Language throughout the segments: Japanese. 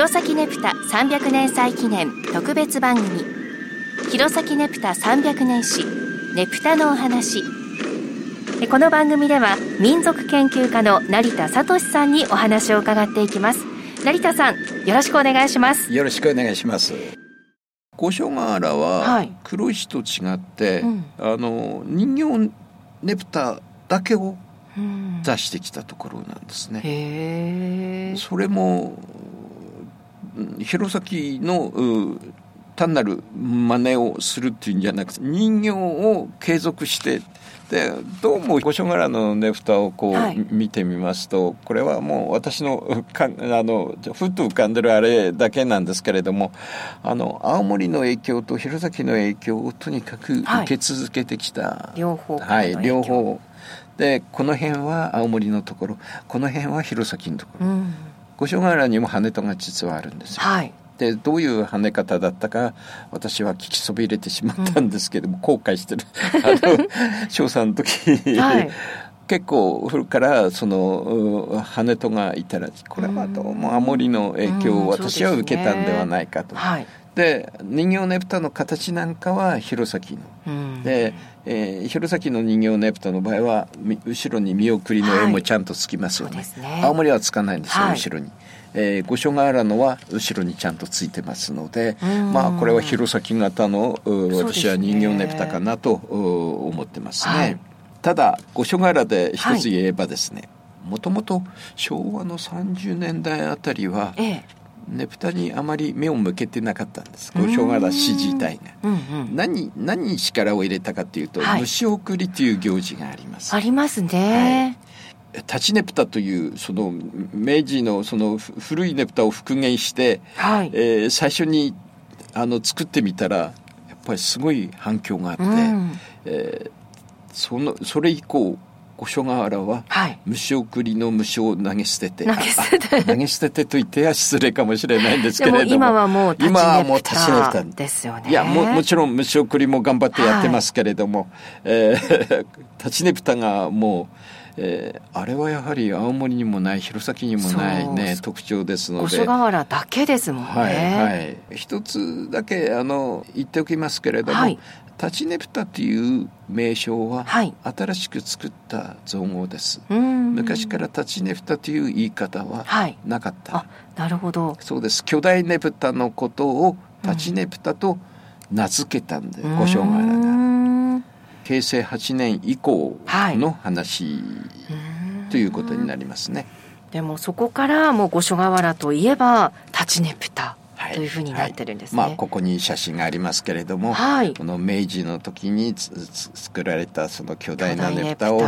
弘前ねぷた300年祭記念特別番組弘前ねぷた300年史ねぷたのお話この番組では民族研究家の成田聡さんにお話を伺っていきます。成田さんよろしくお願いします。よろしくお願いします。五所川原は黒石と違って、はいうん、あの人形ねぷただけを出してきたところなんですね。それも弘前の単なる真似をするっていうんじゃなくて人形を継続してでどうも五所柄のねふたをこう、はい、見てみますとこれはもう私のかあのふっと浮かんでるあれだけなんですけれどもあの青森の影響と弘前の影響をとにかく受け続けてきた、はい、両方はい両方。でこの辺は青森のところこの辺は弘前のところ、うん、五所川原にも羽戸が実はあるんですよ。はい。でどういう跳ね方だったか私は聞きそびれてしまったんですけども、うん、後悔してる。あの小3の時、はい、結構古からその羽戸がいたらこれはどうも青森の影響を私は受けたんではないかと。はいで人形ねぷたの形なんかは弘前の、うん、で、えー、弘前の人形ねぷたの場合は後ろに見送りの絵もちゃんとつきますよね。はいね、青森はつかないんですよ、はい、後ろに。えー、五所川原のは後ろにちゃんとついてますので、まあこれは弘前型の私は人形ねぷたかなと思ってますね。はい、ただ五所川原で一つ言えばですね、もともと昭和の30年代あたりは、ええねぷたにあまり目を向けてなかったんです。五所川原市自体が、うん。うん、何何に力を入れたかというと、はい、虫送りという行事があります。ありますね、はい。立ちねぷたというその明治のその古いねぷたを復元して、はい、えー、最初にあの作ってみたらやっぱりすごい反響があって、うん、えー、そのそれ以降五所川原は、虫送りの虫を投げ捨てて。投げ捨てて。投げ捨ててと言っては失礼かもしれないんですけれども。今はもう立ちねぷたですよね。いやももちろん虫送りも頑張ってやってますけれども、はい、えー、立ちねぷたがもうえー、あれはやはり青森にもない弘前にもないね特徴ですので。五所川原だけですもんね。はいはい。一つだけあの言っておきますけれども、はい、立ちねぷたという名称は、新しく作った造語です、昔から立ちねぷたという言い方はなかった、はい、なるほど。そうです。巨大ねぷたのことを立ちねぷたと名付けたんで、五所川原が平成8年以降の話、ということになりますね。でもそこからもう五所川原といえば立ちねぷたというふうになってるんですね、はい。はい、まあ、ここに写真がありますけれども、はい、この明治の時に作られたその巨大なねぷたを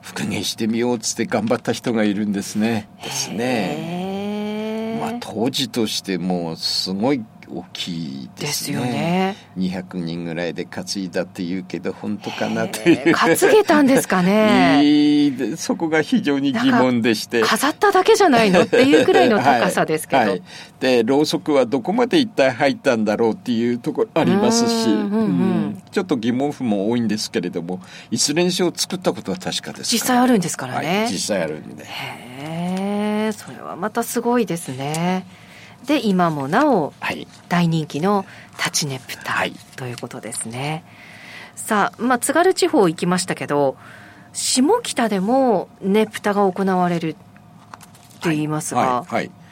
復元してみようっつって頑張った人がいるんですね。ですね。まあ、当時としてもすごい大きいですね。ですよね。200人ぐらいで担いだっていうけど本当かなという。担げたんですかね。そこが非常に疑問でして。飾っただけじゃないのっていうくらいの高さですけど。はいはい、でろうそくはどこまで一体入ったんだろうっていうところありますし、うんうん、ちょっと疑問符も多いんですけれどもいずれにしろ作ったことは確かです実際あるんですからね。はい、実際あるんで。へえそれはまたすごいですね。で今もなお大人気の立ちねぷた、はい、ということですね。さあ、まあ、津軽地方行きましたけど下北でもねぷたが行われると言いますが、はい。はい。はい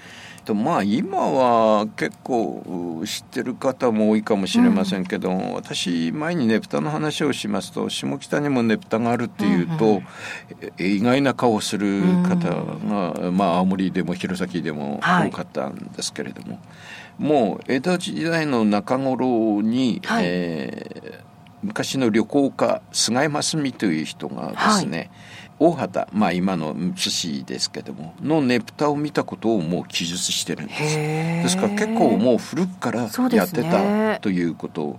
とまあ今は結構知ってる方も多いかもしれませんけど、うん、私前にねぷたの話をしますと下北にもねぷたがあるっていうと、うんうん、意外な顔をする方が、うん、まあ青森でも弘前でも多かったんですけれども、はい、もう江戸時代の中頃に、はい、えー昔の旅行家菅井真澄という人がですね、はい大畑まあ今の津市ですけどものねぷたを見たことをもう記述してるんです。ですから結構もう古くからやってたということ。を、ね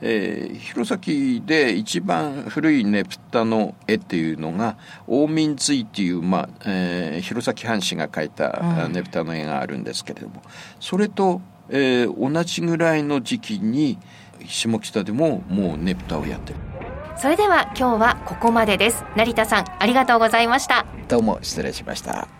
えー、弘前で一番古いねぷたの絵っていうのが大民追っていう、まあえー、弘前藩士が描いたねぷたの絵があるんですけれども、うん、それと、えー、同じぐらいの時期に下北でももうねぷたをやってる。それでは今日はここまでです。成田さんありがとうございました。どうも失礼しました。